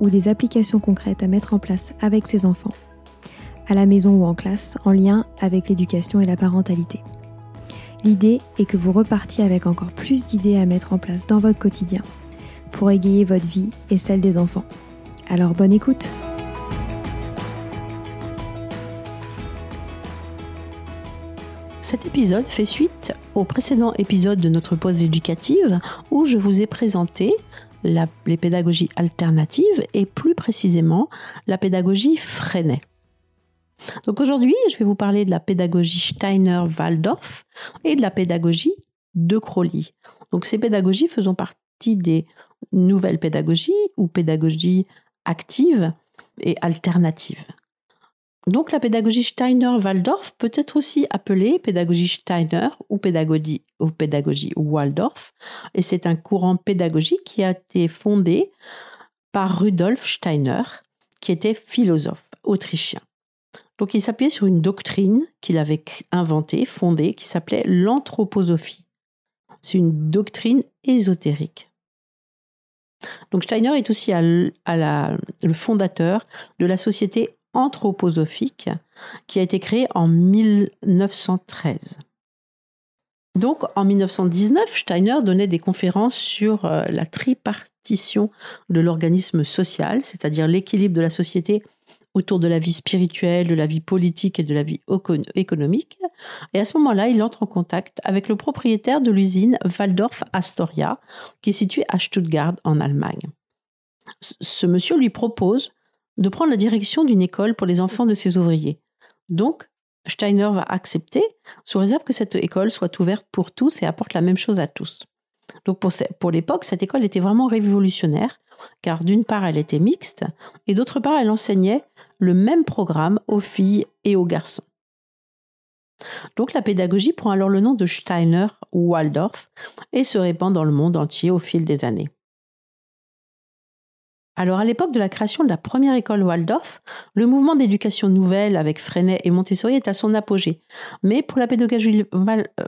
ou des applications concrètes à mettre en place avec ses enfants, à la maison ou en classe, en lien avec l'éducation et la parentalité. L'idée est que vous repartiez avec encore plus d'idées à mettre en place dans votre quotidien pour égayer votre vie et celle des enfants. Alors bonne écoute Cet épisode fait suite au précédent épisode de notre pause éducative où je vous ai présenté les pédagogies alternatives et plus précisément la pédagogie Freinet. Donc aujourd'hui, je vais vous parler de la pédagogie Steiner-Waldorf et de la pédagogie de Crowley. Donc ces pédagogies faisant partie des nouvelles pédagogies ou pédagogies actives et alternatives. Donc la pédagogie Steiner-Waldorf peut être aussi appelée pédagogie Steiner ou pédagogie, Waldorf, et c'est un courant pédagogique qui a été fondé par Rudolf Steiner, qui était philosophe autrichien. Donc il s'appuyait sur une doctrine qu'il avait inventée, fondée, qui s'appelait l'anthroposophie. C'est une doctrine ésotérique. Donc Steiner est aussi le fondateur de la société anthroposophique qui a été créé en 1913. Donc en 1919, Steiner donnait des conférences sur euh, la tripartition de l'organisme social, c'est-à-dire l'équilibre de la société autour de la vie spirituelle, de la vie politique et de la vie économique. Et à ce moment-là, il entre en contact avec le propriétaire de l'usine Waldorf Astoria, qui est située à Stuttgart en Allemagne. Ce monsieur lui propose de prendre la direction d'une école pour les enfants de ses ouvriers. Donc, Steiner va accepter, sous réserve que cette école soit ouverte pour tous et apporte la même chose à tous. Donc pour, l'époque, cette école était vraiment révolutionnaire, car d'une part, elle était mixte, et d'autre part, elle enseignait le même programme aux filles et aux garçons. Donc la pédagogie prend alors le nom de Steiner Waldorf et se répand dans le monde entier au fil des années. Alors, à l'époque de la création de la première école Waldorf, le mouvement d'éducation nouvelle avec Freinet et Montessori est à son apogée. Mais pour la pédagogie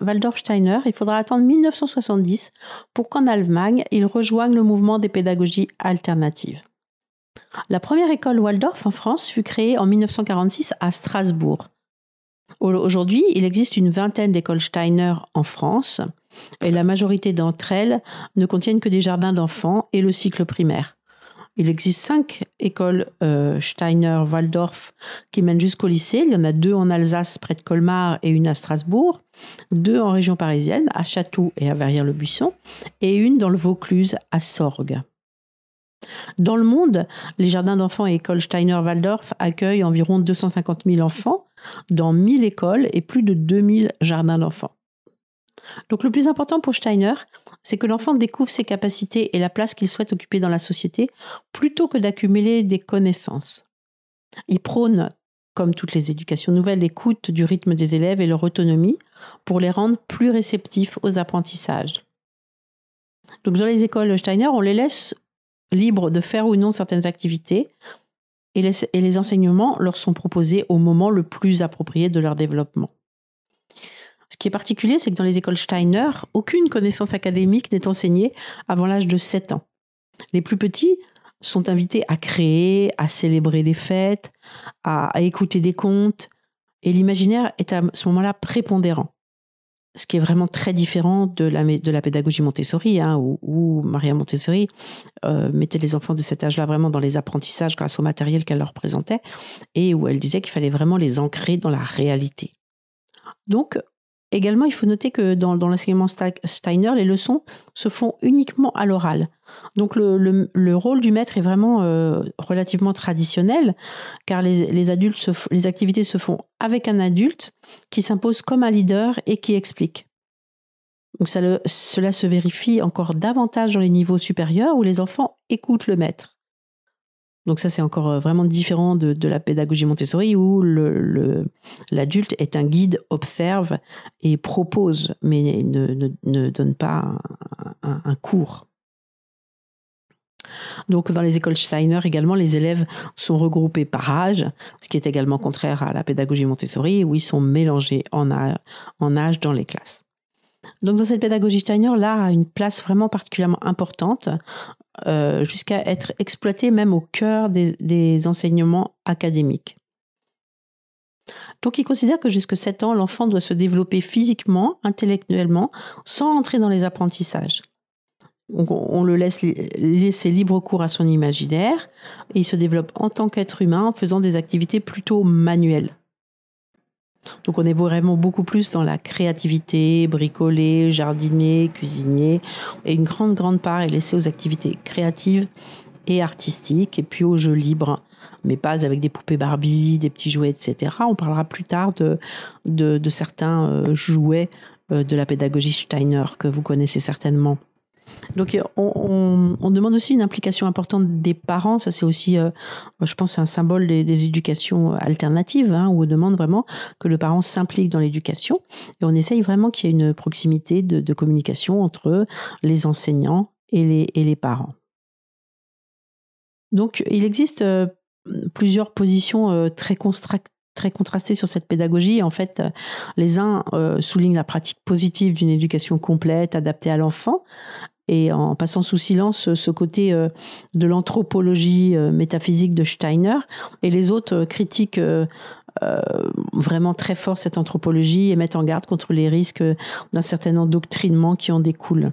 Waldorf-Steiner, il faudra attendre 1970 pour qu'en Allemagne, il rejoigne le mouvement des pédagogies alternatives. La première école Waldorf en France fut créée en 1946 à Strasbourg. Aujourd'hui, il existe une vingtaine d'écoles Steiner en France et la majorité d'entre elles ne contiennent que des jardins d'enfants et le cycle primaire. Il existe cinq écoles euh, Steiner, Waldorf qui mènent jusqu'au lycée. Il y en a deux en Alsace près de Colmar et une à Strasbourg, deux en région parisienne à Château et à Verrières-le-Buisson et une dans le Vaucluse à Sorgues. Dans le monde, les jardins d'enfants et écoles Steiner-Waldorf accueillent environ 250 000 enfants dans 1000 écoles et plus de 2000 jardins d'enfants. Donc le plus important pour Steiner, c'est que l'enfant découvre ses capacités et la place qu'il souhaite occuper dans la société plutôt que d'accumuler des connaissances. Il prône, comme toutes les éducations nouvelles, l'écoute du rythme des élèves et leur autonomie pour les rendre plus réceptifs aux apprentissages. Donc dans les écoles Steiner, on les laisse libres de faire ou non certaines activités et les, et les enseignements leur sont proposés au moment le plus approprié de leur développement. Ce qui est particulier, c'est que dans les écoles Steiner, aucune connaissance académique n'est enseignée avant l'âge de 7 ans. Les plus petits sont invités à créer, à célébrer les fêtes, à, écouter des contes, et l'imaginaire est à ce moment-là prépondérant. Ce qui est vraiment très différent de la, de la pédagogie Montessori, hein, où, Maria Montessori euh, mettait les enfants de cet âge-là vraiment dans les apprentissages grâce au matériel qu'elle leur présentait, et où elle disait qu'il fallait vraiment les ancrer dans la réalité. Donc, Également, il faut noter que dans, l'enseignement Steiner, les leçons se font uniquement à l'oral. Donc le, rôle du maître est vraiment euh, relativement traditionnel, car les, adultes activités se font avec un adulte qui s'impose comme un leader et qui explique. Cela se vérifie encore davantage dans les niveaux supérieurs où les enfants écoutent le maître. Donc ça, c'est encore euh, vraiment différent de, la pédagogie Montessori où l'adulte est un guide, observe et propose, mais ne, donne pas un, cours. Donc, dans les écoles Steiner également, les élèves sont regroupés par âge, ce qui est également contraire à la pédagogie Montessori, où ils sont mélangés en âge dans les classes. Donc dans cette pédagogie Steiner, l'art a une place vraiment particulièrement importante, euh, jusqu'à être exploité même au cœur des, enseignements académiques. Donc il considère que jusqu'à 7 ans, l'enfant doit se développer physiquement, intellectuellement, sans entrer dans les apprentissages. On le laisse laisser libre cours à son imaginaire et il se développe en tant qu'être humain en faisant des activités plutôt manuelles. Donc on est vraiment beaucoup plus dans la créativité, bricoler, jardiner, cuisiner. Et une grande, grande part est laissée aux activités créatives et artistiques, et puis aux jeux libres, mais pas avec des poupées Barbie, des petits jouets, etc. On parlera plus tard de, de certains euh, jouets euh, de la pédagogie Steiner que vous connaissez certainement. Donc on, demande aussi une implication importante des parents. Ça c'est aussi, euh, je pense, un symbole des, éducations alternatives, hein, où on demande vraiment que le parent s'implique dans l'éducation. Et on essaye vraiment qu'il y ait une proximité de, communication entre les enseignants et les, et les parents. Donc il existe euh, plusieurs positions euh, très contrastées sur cette pédagogie. En fait, les uns soulignent la pratique positive d'une éducation complète, adaptée à l'enfant, et en passant sous silence ce côté euh, de l'anthropologie euh, métaphysique de Steiner, et les autres euh, critiquent vraiment très fort cette anthropologie et mettent en garde contre les risques d'un certain endoctrinement qui en découle.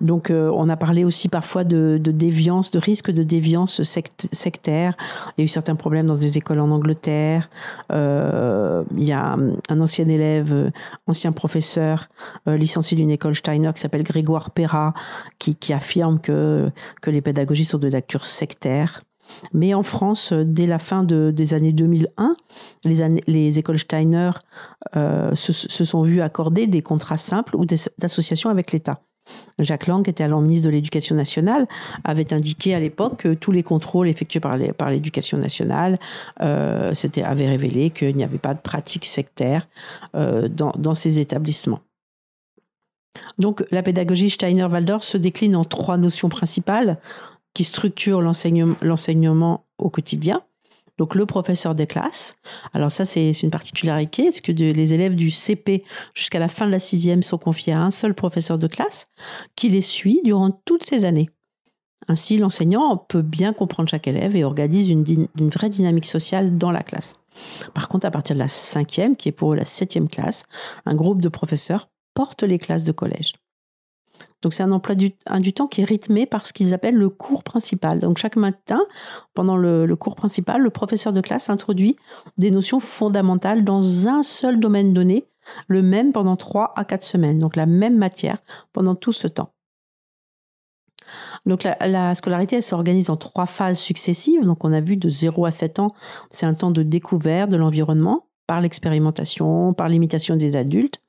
Donc, euh, on a parlé aussi parfois de, déviance, de risque de déviance sectaire. Il y a eu certains problèmes dans des écoles en Angleterre. Euh, il y a un ancien élève, euh, ancien professeur, licencié d'une école Steiner qui s'appelle Grégoire Perra, qui, affirme que, que les pédagogies sont de nature sectaire. Mais en France, dès la fin des années 2001, les, les écoles Steiner se, se, sont vues accorder des contrats simples ou d'association avec l'État. Jacques Lang, qui était alors ministre de l'Éducation nationale, avait indiqué à l'époque que tous les contrôles effectués par, l'Éducation nationale euh, avaient révélé qu'il n'y avait pas de pratique sectaire euh, dans, ces établissements. Donc la pédagogie Steiner-Waldorf se décline en trois notions principales qui structurent l'enseignement au quotidien. Donc le professeur de classe. Alors ça, c'est une particularité, parce que les élèves du CP jusqu'à la fin de la sixième sont confiés à un seul professeur de classe qui les suit durant toutes ces années? Ainsi, l'enseignant peut bien comprendre chaque élève et organise une, une, vraie dynamique sociale dans la classe. Par contre, à partir de la cinquième, qui est pour la septième classe, un groupe de professeurs porte les classes de collège. Donc c'est un emploi du, temps qui est rythmé par ce qu'ils appellent le cours principal. Donc chaque matin, pendant le, cours principal, le professeur de classe introduit des notions fondamentales dans un seul domaine donné, le même pendant 3 à 4 semaines, donc la même matière pendant tout ce temps. Donc la, la scolarité, elle s'organise en trois phases successives. Donc on a vu de 0 à 7 ans, c'est un temps de découverte de l'environnement par l'expérimentation, par l'imitation des adultes.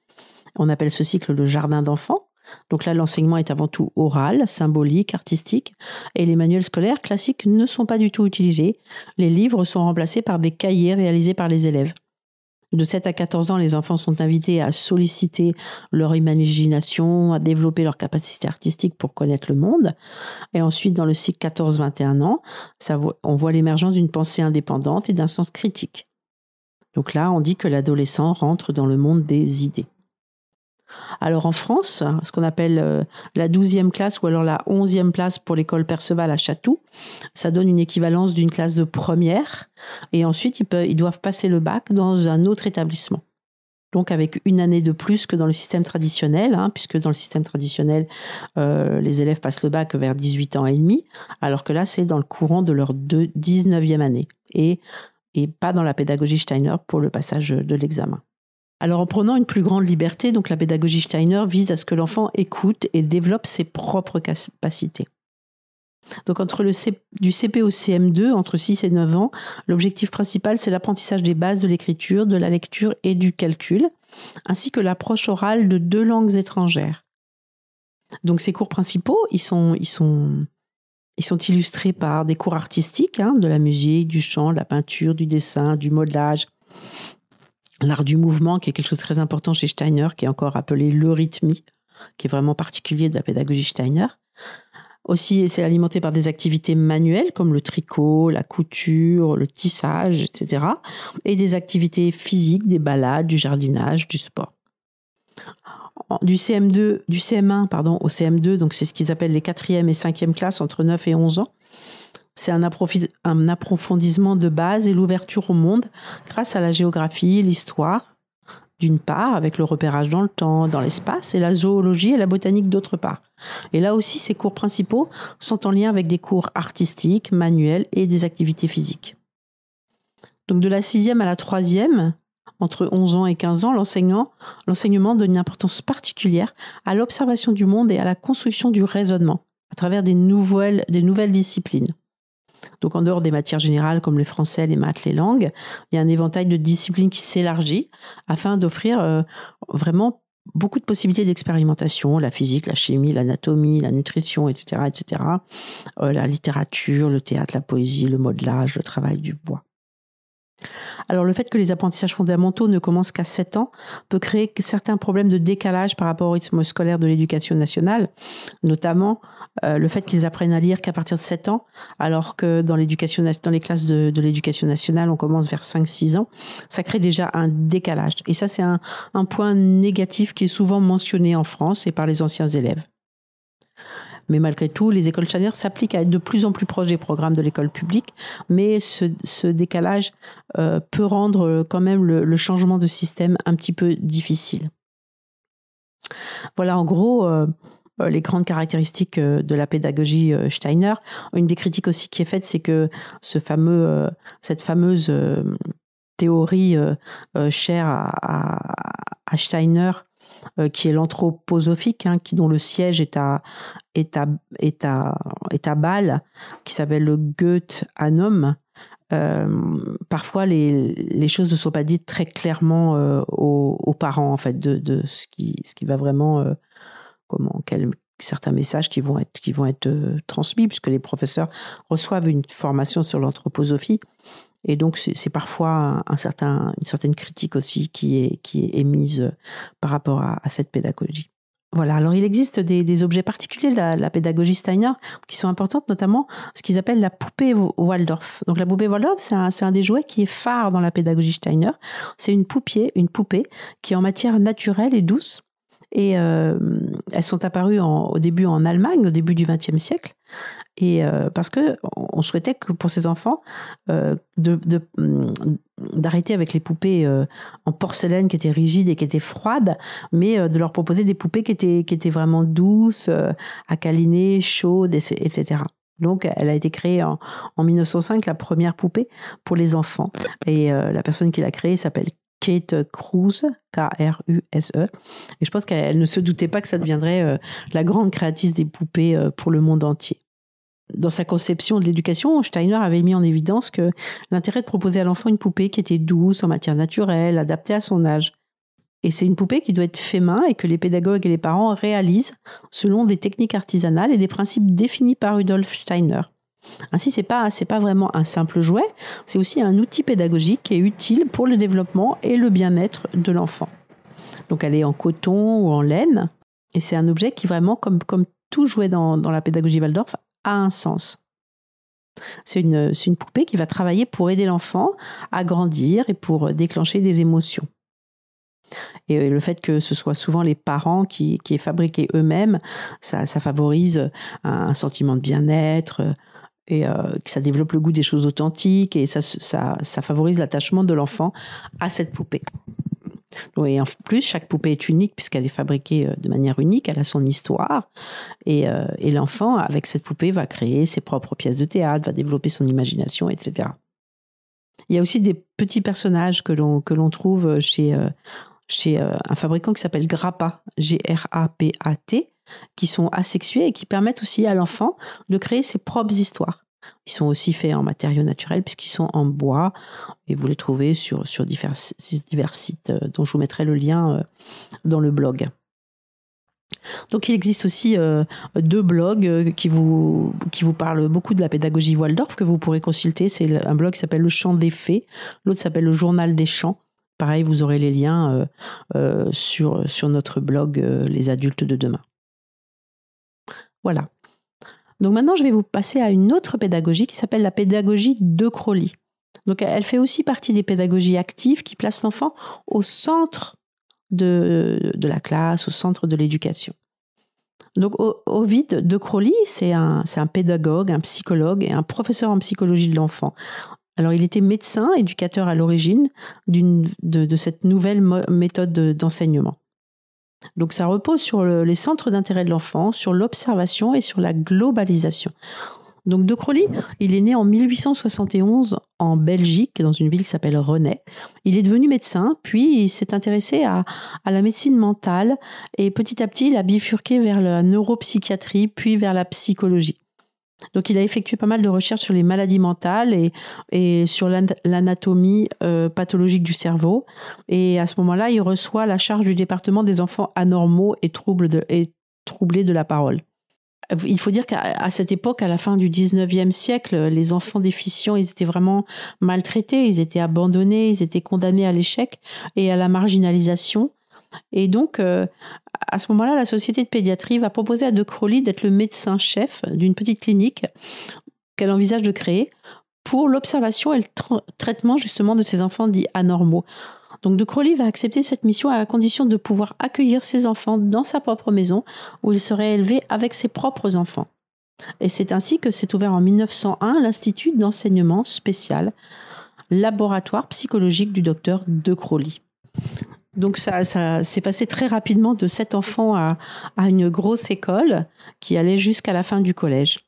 On appelle ce cycle le jardin d'enfants. Donc là, l'enseignement est avant tout oral, symbolique, artistique, et les manuels scolaires classiques ne sont pas du tout utilisés. Les livres sont remplacés par des cahiers réalisés par les élèves. De 7 à 14 ans, les enfants sont invités à solliciter leur imagination, à développer leur capacité artistique pour connaître le monde. Et ensuite, dans le cycle 14-21 ans, on voit l'émergence d'une pensée indépendante et d'un sens critique. Donc là, on dit que l'adolescent rentre dans le monde des idées. Alors en France, ce qu'on appelle euh, la 12e classe ou alors la 11e classe pour l'école Perceval à Chatou, ça donne une équivalence d'une classe de première. Et ensuite, ils, doivent passer le bac dans un autre établissement. Donc avec une année de plus que dans le système traditionnel, hein, puisque dans le système traditionnel, euh, les élèves passent le bac vers 18 ans et demi, alors que là, c'est dans le courant de leur 19e année. Et pas dans la pédagogie Steiner pour le passage de l'examen. Alors en prenant une plus grande liberté, donc la pédagogie Steiner vise à ce que l'enfant écoute et développe ses propres capacités. Donc entre le du CP au CM2, entre 6 et 9 ans, l'objectif principal c'est l'apprentissage des bases de l'écriture, de la lecture et du calcul, ainsi que l'approche orale de deux langues étrangères. Donc ces cours principaux, ils sont illustrés par des cours artistiques, hein, de la musique, du chant, de la peinture, du dessin, du modelage, l'art du mouvement, qui est quelque chose de très important chez Steiner, qui est encore appelé l'eurythmie, qui est vraiment particulier de la pédagogie Steiner. Aussi, c'est alimenté par des activités manuelles comme le tricot, la couture, le tissage, etc. Et des activités physiques, des balades, du jardinage, du sport. Du CM2, du CM1 pardon, au CM2, donc c'est ce qu'ils appellent les quatrième et cinquième classes entre 9 et 11 ans. C'est un, approfondissement de base et l'ouverture au monde grâce à la géographie, l'histoire, d'une part, avec le repérage dans le temps, dans l'espace, et la zoologie et la botanique d'autre part. Et là aussi, ces cours principaux sont en lien avec des cours artistiques, manuels et des activités physiques. Donc de la sixième à la troisième, entre 11 ans et 15 ans, l'enseignement donne une importance particulière à l'observation du monde et à la construction du raisonnement à travers des nouvelles disciplines. Donc en dehors des matières générales comme le français, les maths, les langues, il y a un éventail de disciplines qui s'élargit afin d'offrir euh, vraiment beaucoup de possibilités d'expérimentation, la physique, la chimie, l'anatomie, la nutrition, etc., etc., euh, la littérature, le théâtre, la poésie, le modelage, le travail du bois. Alors le fait que les apprentissages fondamentaux ne commencent qu'à 7 ans peut créer certains problèmes de décalage par rapport au rythme scolaire de l'éducation nationale, notamment euh, le fait qu'ils apprennent à lire qu'à partir de 7 ans, alors que dans les classes de, l'éducation nationale, on commence vers 5-6 ans, ça crée déjà un décalage. Et ça, c'est un point négatif qui est souvent mentionné en France et par les anciens élèves. Mais malgré tout, les écoles Steiner s'appliquent à être de plus en plus proches des programmes de l'école publique, mais ce, décalage euh, peut rendre quand même le, changement de système un petit peu difficile. Voilà en gros euh, euh, les grandes caractéristiques de la pédagogie Steiner. Une des critiques aussi qui est faite, c'est que cette fameuse théorie chère à Steiner euh, qui est l'anthroposophique, hein, qui dont le siège est à est à est à est à Bâle, qui s'appelle le Goethe Anum. Euh, parfois les, les choses ne sont pas dites très clairement euh, aux, parents en fait de, de ce qui ce qui va vraiment euh, comment quel, certains messages qui vont être qui vont être euh, transmis puisque les professeurs reçoivent une formation sur l'anthroposophie et donc, c'est parfois un certain, une certaine critique aussi qui est, qui est émise euh, par rapport à, cette pédagogie. Voilà, alors il existe des, objets particuliers de la, pédagogie Steiner qui sont importantes, notamment ce qu'ils appellent la poupée Waldorf. Donc la poupée Waldorf, c'est un, un, des jouets qui est phare dans la pédagogie Steiner. C'est une poupée, une poupée qui est en matière naturelle et douce. Et euh, elles sont apparues en, au début en Allemagne, au début du XXe siècle. Et euh, parce que on souhaitait que pour ces enfants euh, mm, d'arrêter avec les poupées en porcelaine qui étaient rigides et qui étaient froides, mais de leur proposer des poupées qui étaient qui étaient vraiment douces, à câliner, chaudes, etc. Donc, elle a été créée en, en 1905, la première poupée pour les enfants. Et la personne qui l'a créée s'appelle Kate Cruz, K-R-U-S-E. Et je pense qu'elle ne se doutait pas que ça deviendrait la grande créatrice des poupées pour le monde entier dans sa conception de l'éducation, Steiner avait mis en évidence que l'intérêt de proposer à l'enfant une poupée qui était douce, en matière naturelle, adaptée à son âge. Et c'est une poupée qui doit être fait main et que les pédagogues et les parents réalisent selon des techniques artisanales et des principes définis par Rudolf Steiner. Ainsi, c'est pas c'est pas vraiment un simple jouet, c'est aussi un outil pédagogique qui est utile pour le développement et le bien-être de l'enfant. Donc, elle est en coton ou en laine, et c'est un objet qui vraiment, comme comme tout jouet dans, dans la pédagogie Waldorf, a un sens. C'est une, une poupée qui va travailler pour aider l'enfant à grandir et pour déclencher des émotions. Et le fait que ce soit souvent les parents qui, qui aient fabriqué eux-mêmes, ça, ça, favorise un, sentiment de bien-être et euh, que ça développe le goût des choses authentiques et ça, ça, ça favorise l'attachement de l'enfant à cette poupée. Et en plus, chaque poupée est unique puisqu'elle est fabriquée euh, de manière unique, elle a son histoire. Et, euh, et l'enfant, avec cette poupée, va créer ses propres pièces de théâtre, va développer son imagination, etc. Il y a aussi des petits personnages que l'on, trouve chez, chez un fabricant qui s'appelle Grappa, G-R-A-P-A-T, qui sont asexués et qui permettent aussi à l'enfant de créer ses propres histoires. Ils sont aussi faits en matériaux naturels puisqu'ils sont en bois et vous les trouvez sur, divers, sites euh, dont je vous mettrai le lien euh, dans le blog. Donc il existe aussi euh, deux blogs qui vous, parlent beaucoup de la pédagogie Waldorf que vous pourrez consulter. C'est un blog qui s'appelle Le Chant des Fées, l'autre s'appelle Le Journal des Chants. Pareil, vous aurez les liens sur notre blog Les adultes de demain. Voilà. Donc maintenant, je vais vous passer à une autre pédagogie qui s'appelle la pédagogie de Crowley. Donc elle fait aussi partie des pédagogies actives qui placent l'enfant au centre de, la classe, au centre de l'éducation. Donc Ovid de Crowley, c'est un, pédagogue, un psychologue et un professeur en psychologie de l'enfant. Alors il était médecin, éducateur à l'origine de cette nouvelle méthode d'enseignement. Donc ça repose sur les centres d'intérêt de l'enfant, sur l'observation et sur la globalisation. Donc De Crowley, il est né en 1871 en Belgique, dans une ville qui s'appelle René. Il est devenu médecin, puis il s'est intéressé à, à, la médecine mentale et petit à petit, il a bifurqué vers la neuropsychiatrie, puis vers la psychologie. Donc il a effectué pas mal de recherches sur les maladies mentales et, sur l'anatomie euh, pathologique du cerveau. Et à ce moment-là, il reçoit la charge du département des enfants anormaux et, troublés de la parole. Il faut dire qu'à cette époque, à la fin du 19e siècle, les enfants déficients, ils étaient vraiment maltraités, ils étaient abandonnés, ils étaient condamnés à l'échec et à la marginalisation. Et donc, euh, à ce moment-là, la société de pédiatrie va proposer à De Crowley d'être le médecin-chef d'une petite clinique qu'elle envisage de créer pour l'observation et le traitement justement de ces enfants dits anormaux. Donc De Crowley va accepter cette mission à la condition de pouvoir accueillir ses enfants dans sa propre maison où il serait élevé avec ses propres enfants. Et c'est ainsi que s'est ouvert en 1901 l'Institut d'enseignement spécial, laboratoire psychologique du docteur De Crowley. Donc ça, ça s'est passé très rapidement de cet enfant à, une grosse école qui allait jusqu'à la fin du collège.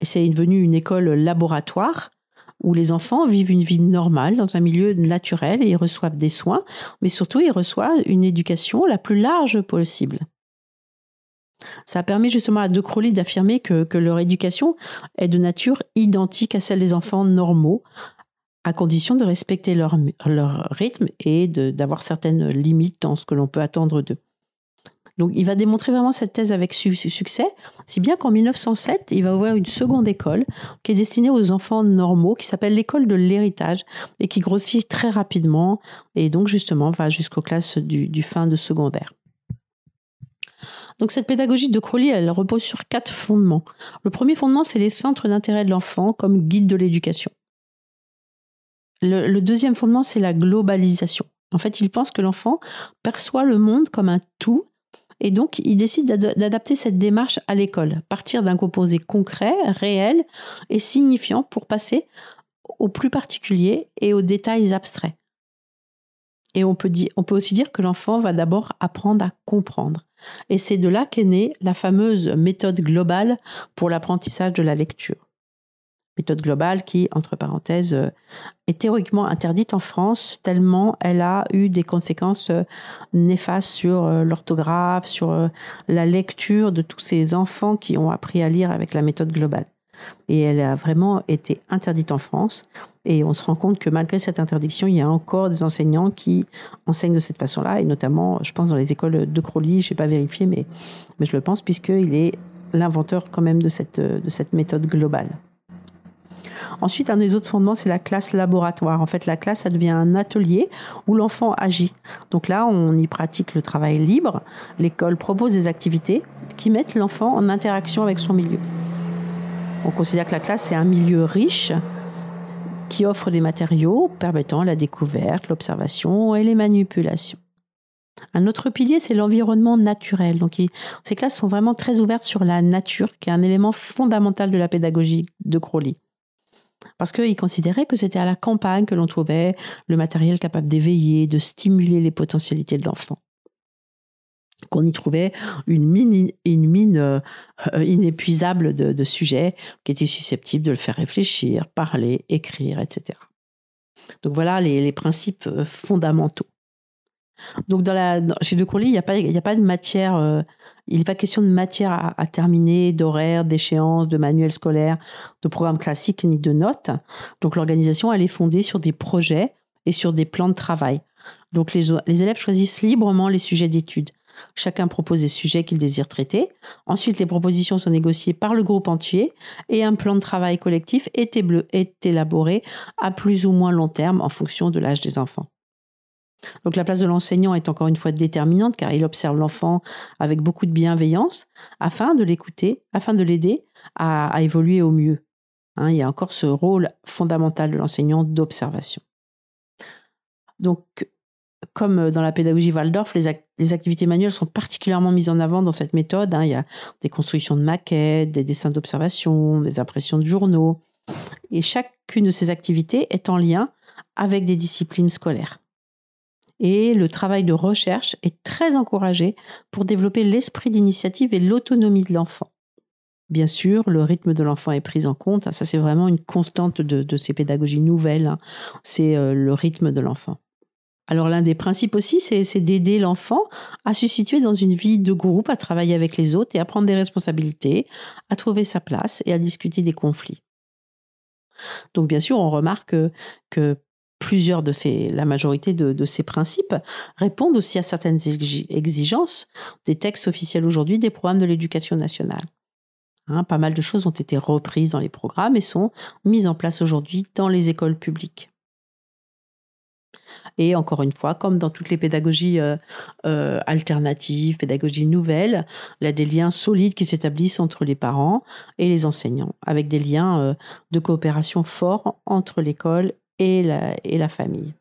Et c'est devenu une école laboratoire où les enfants vivent une vie normale dans un milieu naturel et ils reçoivent des soins, mais surtout ils reçoivent une éducation la plus large possible. Ça a permis justement à De Crowley d'affirmer que leur éducation est de nature identique à celle des enfants normaux, à condition de respecter leur, rythme et d'avoir certaines limites dans ce que l'on peut attendre d'eux. Donc il va démontrer vraiment cette thèse avec succès, si bien qu'en 1907, il va ouvrir une seconde école qui est destinée aux enfants normaux, qui s'appelle l'école de l'héritage et qui grossit très rapidement et donc justement va jusqu'aux classes du, du, fin de secondaire. Donc cette pédagogie de Crowley, elle repose sur quatre fondements. Le premier fondement, c'est les centres d'intérêt de l'enfant comme guide de l'éducation. Le, deuxième fondement, c'est la globalisation. En fait, il pense que l'enfant perçoit le monde comme un tout et donc il décide d'adapter cette démarche à l'école, partir d'un composé concret, réel et signifiant pour passer au plus particulier et aux détails abstraits. Et on peut, dire, on peut aussi dire que l'enfant va d'abord apprendre à comprendre. Et c'est de là qu'est née la fameuse méthode globale pour l'apprentissage de la lecture méthode globale qui, entre parenthèses, euh, est théoriquement interdite en France tellement elle a eu des conséquences euh, néfastes sur euh, l'orthographe, sur la lecture de tous ces enfants qui ont appris à lire avec la méthode globale. Et elle a vraiment été interdite en France. Et on se rend compte que malgré cette interdiction, il y a encore des enseignants qui enseignent de cette façon-là, et notamment, je pense, dans les écoles de Crowley, je n'ai pas vérifié, mais, mais je le pense, puisqu'il est l'inventeur quand même de cette, de cette méthode globale. Ensuite, un des autres fondements, c'est la classe laboratoire. En fait, la classe, ça devient un atelier où l'enfant agit. Donc là, on y pratique le travail libre. L'école propose des activités qui mettent l'enfant en interaction avec son milieu. On considère que la classe, c'est un milieu riche qui offre des matériaux permettant la découverte, l'observation et les manipulations. Un autre pilier, c'est l'environnement naturel. Donc, ces classes sont vraiment très ouvertes sur la nature, qui est un élément fondamental de la pédagogie de Crowley. Parce qu'il considérait que c'était à la campagne que l'on trouvait le matériel capable d'éveiller, de stimuler les potentialités de l'enfant. Qu'on y trouvait une mine, euh, inépuisable de, sujets qui étaient susceptibles de le faire réfléchir, parler, écrire, etc. Donc voilà les principes euh, fondamentaux. Donc dans la, chez De Crowley, il n'y a, a pas de matière, euh, il n'est pas question de matière à, terminer, d'horaire, d'échéance, de manuel scolaire, de programme classique ni de notes. Donc l'organisation, elle est fondée sur des projets et sur des plans de travail. Donc les, élèves choisissent librement les sujets d'études. Chacun propose des sujets qu'il désire traiter. Ensuite, les propositions sont négociées par le groupe entier et un plan de travail collectif est élaboré à plus ou moins long terme en fonction de l'âge des enfants. Donc la place de l'enseignant est encore une fois déterminante car il observe l'enfant avec beaucoup de bienveillance afin de l'écouter, afin de l'aider à, évoluer au mieux. Hein, il y a encore ce rôle fondamental de l'enseignant d'observation. Donc, comme dans la pédagogie Waldorf, les, activités manuelles sont particulièrement mises en avant dans cette méthode. Hein. Il y a des constructions de maquettes, des dessins d'observation, des impressions de journaux. Et chacune de ces activités est en lien avec des disciplines scolaires et le travail de recherche est très encouragé pour développer l'esprit d'initiative et l'autonomie de l'enfant. Bien sûr, le rythme de l'enfant est pris en compte. Ça, c'est vraiment une constante de, ces pédagogies nouvelles. Hein. C'est euh, le rythme de l'enfant. Alors l'un des principes aussi, c'est d'aider l'enfant à se situer dans une vie de groupe, à travailler avec les autres et à prendre des responsabilités, à trouver sa place et à discuter des conflits. Donc bien sûr, on remarque que plusieurs de ces, la majorité de, ces principes répondent aussi à certaines exigences des textes officiels aujourd'hui des programmes de l'éducation nationale. Hein, pas mal de choses ont été reprises dans les programmes et sont mises en place aujourd'hui dans les écoles publiques. Et encore une fois, comme dans toutes les pédagogies euh, euh, alternatives, pédagogies nouvelles, il y a des liens solides qui s'établissent entre les parents et les enseignants, avec des liens euh, de coopération forts entre l'école et la, famille.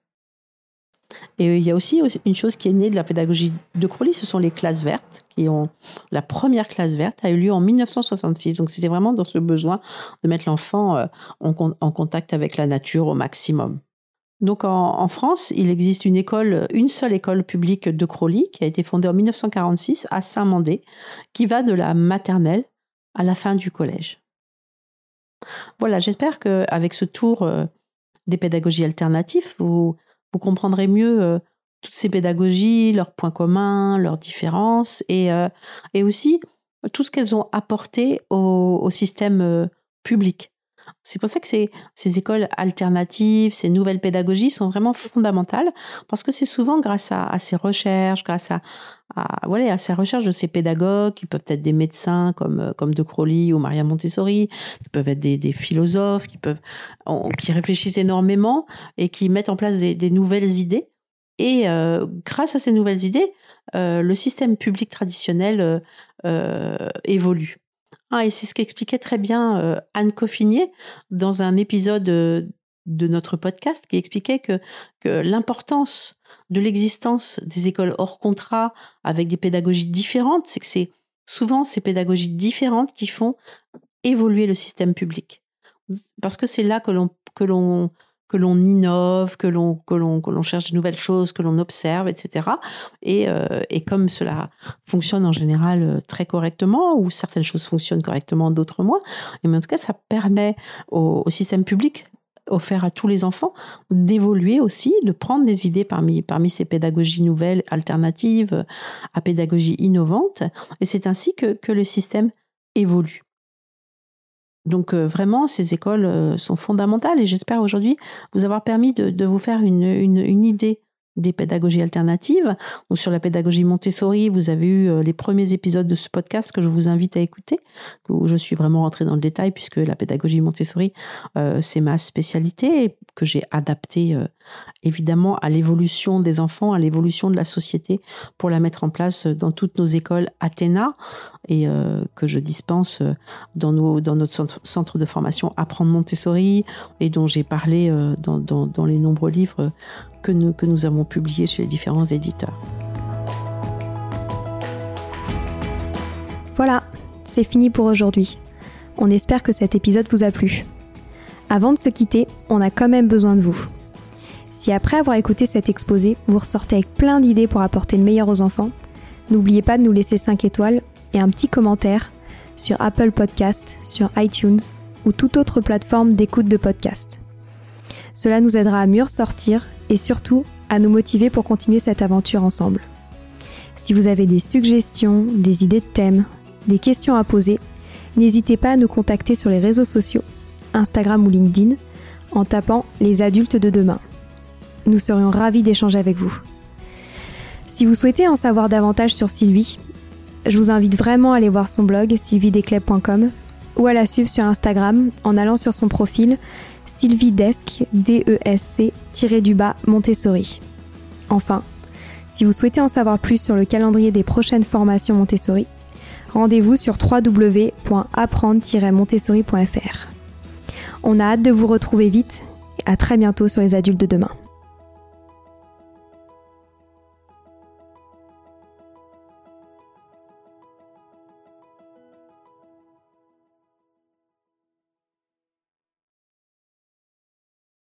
Et il y a aussi une chose qui est née de la pédagogie de Crowley, ce sont les classes vertes, qui ont la première classe verte a eu lieu en 1966. Donc c'était vraiment dans ce besoin de mettre l'enfant euh, en, contact avec la nature au maximum. Donc en, en, France, il existe une école, une seule école publique de Crowley qui a été fondée en 1946 à Saint-Mandé, qui va de la maternelle à la fin du collège. Voilà, j'espère qu'avec ce tour euh, des pédagogies alternatives, vous, comprendrez mieux euh, toutes ces pédagogies, leurs points communs, leurs différences, et, euh, aussi tout ce qu'elles ont apporté au, système euh, public. C'est pour ça que ces, écoles alternatives, ces nouvelles pédagogies sont vraiment fondamentales, parce que c'est souvent grâce à, ces recherches, grâce à, à, voilà, à ces recherches de ces pédagogues, qui peuvent être des médecins comme, comme De Crowley ou Maria Montessori, qui peuvent être des, des philosophes, qui, peuvent, qui réfléchissent énormément et qui mettent en place des, nouvelles idées. Et euh, grâce à ces nouvelles idées, euh, le système public traditionnel euh, euh évolue. Ah, et c'est ce qu'expliquait très bien euh, Anne Coffinier dans un épisode euh, de notre podcast qui expliquait que, que l'importance de l'existence des écoles hors contrat avec des pédagogies différentes, c'est que c'est souvent ces pédagogies différentes qui font évoluer le système public. Parce que c'est là que l'on que l'on innove, que l'on que l'on que l'on cherche de nouvelles choses, que l'on observe, etc. Et, euh, et comme cela fonctionne en général euh, très correctement, ou certaines choses fonctionnent correctement, d'autres moins, mais en tout cas, ça permet au système public offert à tous les enfants d'évoluer aussi, de prendre des idées parmi, ces pédagogies nouvelles, alternatives, à pédagogie innovante. Et c'est ainsi que, le système évolue. Donc euh, vraiment, ces écoles euh, sont fondamentales et j'espère aujourd'hui vous avoir permis de, vous faire une idée des pédagogies alternatives. Donc sur la pédagogie Montessori, vous avez eu euh, les premiers épisodes de ce podcast que je vous invite à écouter, où je suis vraiment rentrée dans le détail puisque la pédagogie Montessori, euh, c'est ma spécialité que j'ai adaptée euh, évidemment à l'évolution des enfants, à l'évolution de la société pour la mettre en place dans toutes nos écoles Athéna et que je dispense dans, nos, dans notre centre de formation Apprendre Montessori et dont j'ai parlé dans, dans, dans les nombreux livres que nous, avons publiés chez les différents éditeurs. Voilà, c'est fini pour aujourd'hui. On espère que cet épisode vous a plu. Avant de se quitter, on a quand même besoin de vous. Si après avoir écouté cet exposé, vous ressortez avec plein d'idées pour apporter le meilleur aux enfants, n'oubliez pas de nous laisser 5 étoiles et un petit commentaire sur Apple Podcast, sur iTunes ou toute autre plateforme d'écoute de podcast. Cela nous aidera à mieux ressortir et surtout à nous motiver pour continuer cette aventure ensemble. Si vous avez des suggestions, des idées de thèmes, des questions à poser, n'hésitez pas à nous contacter sur les réseaux sociaux, Instagram ou LinkedIn, en tapant les adultes de demain. Nous serions ravis d'échanger avec vous. Si vous souhaitez en savoir davantage sur Sylvie, je vous invite vraiment à aller voir son blog sylvidescleb.com ou à la suivre sur Instagram en allant sur son profil sylvidesc, D-E-S-C, Montessori. Enfin, si vous souhaitez en savoir plus sur le calendrier des prochaines formations Montessori, rendez-vous sur www.apprendre-montessori.fr. On a hâte de vous retrouver vite et à très bientôt sur les adultes de demain.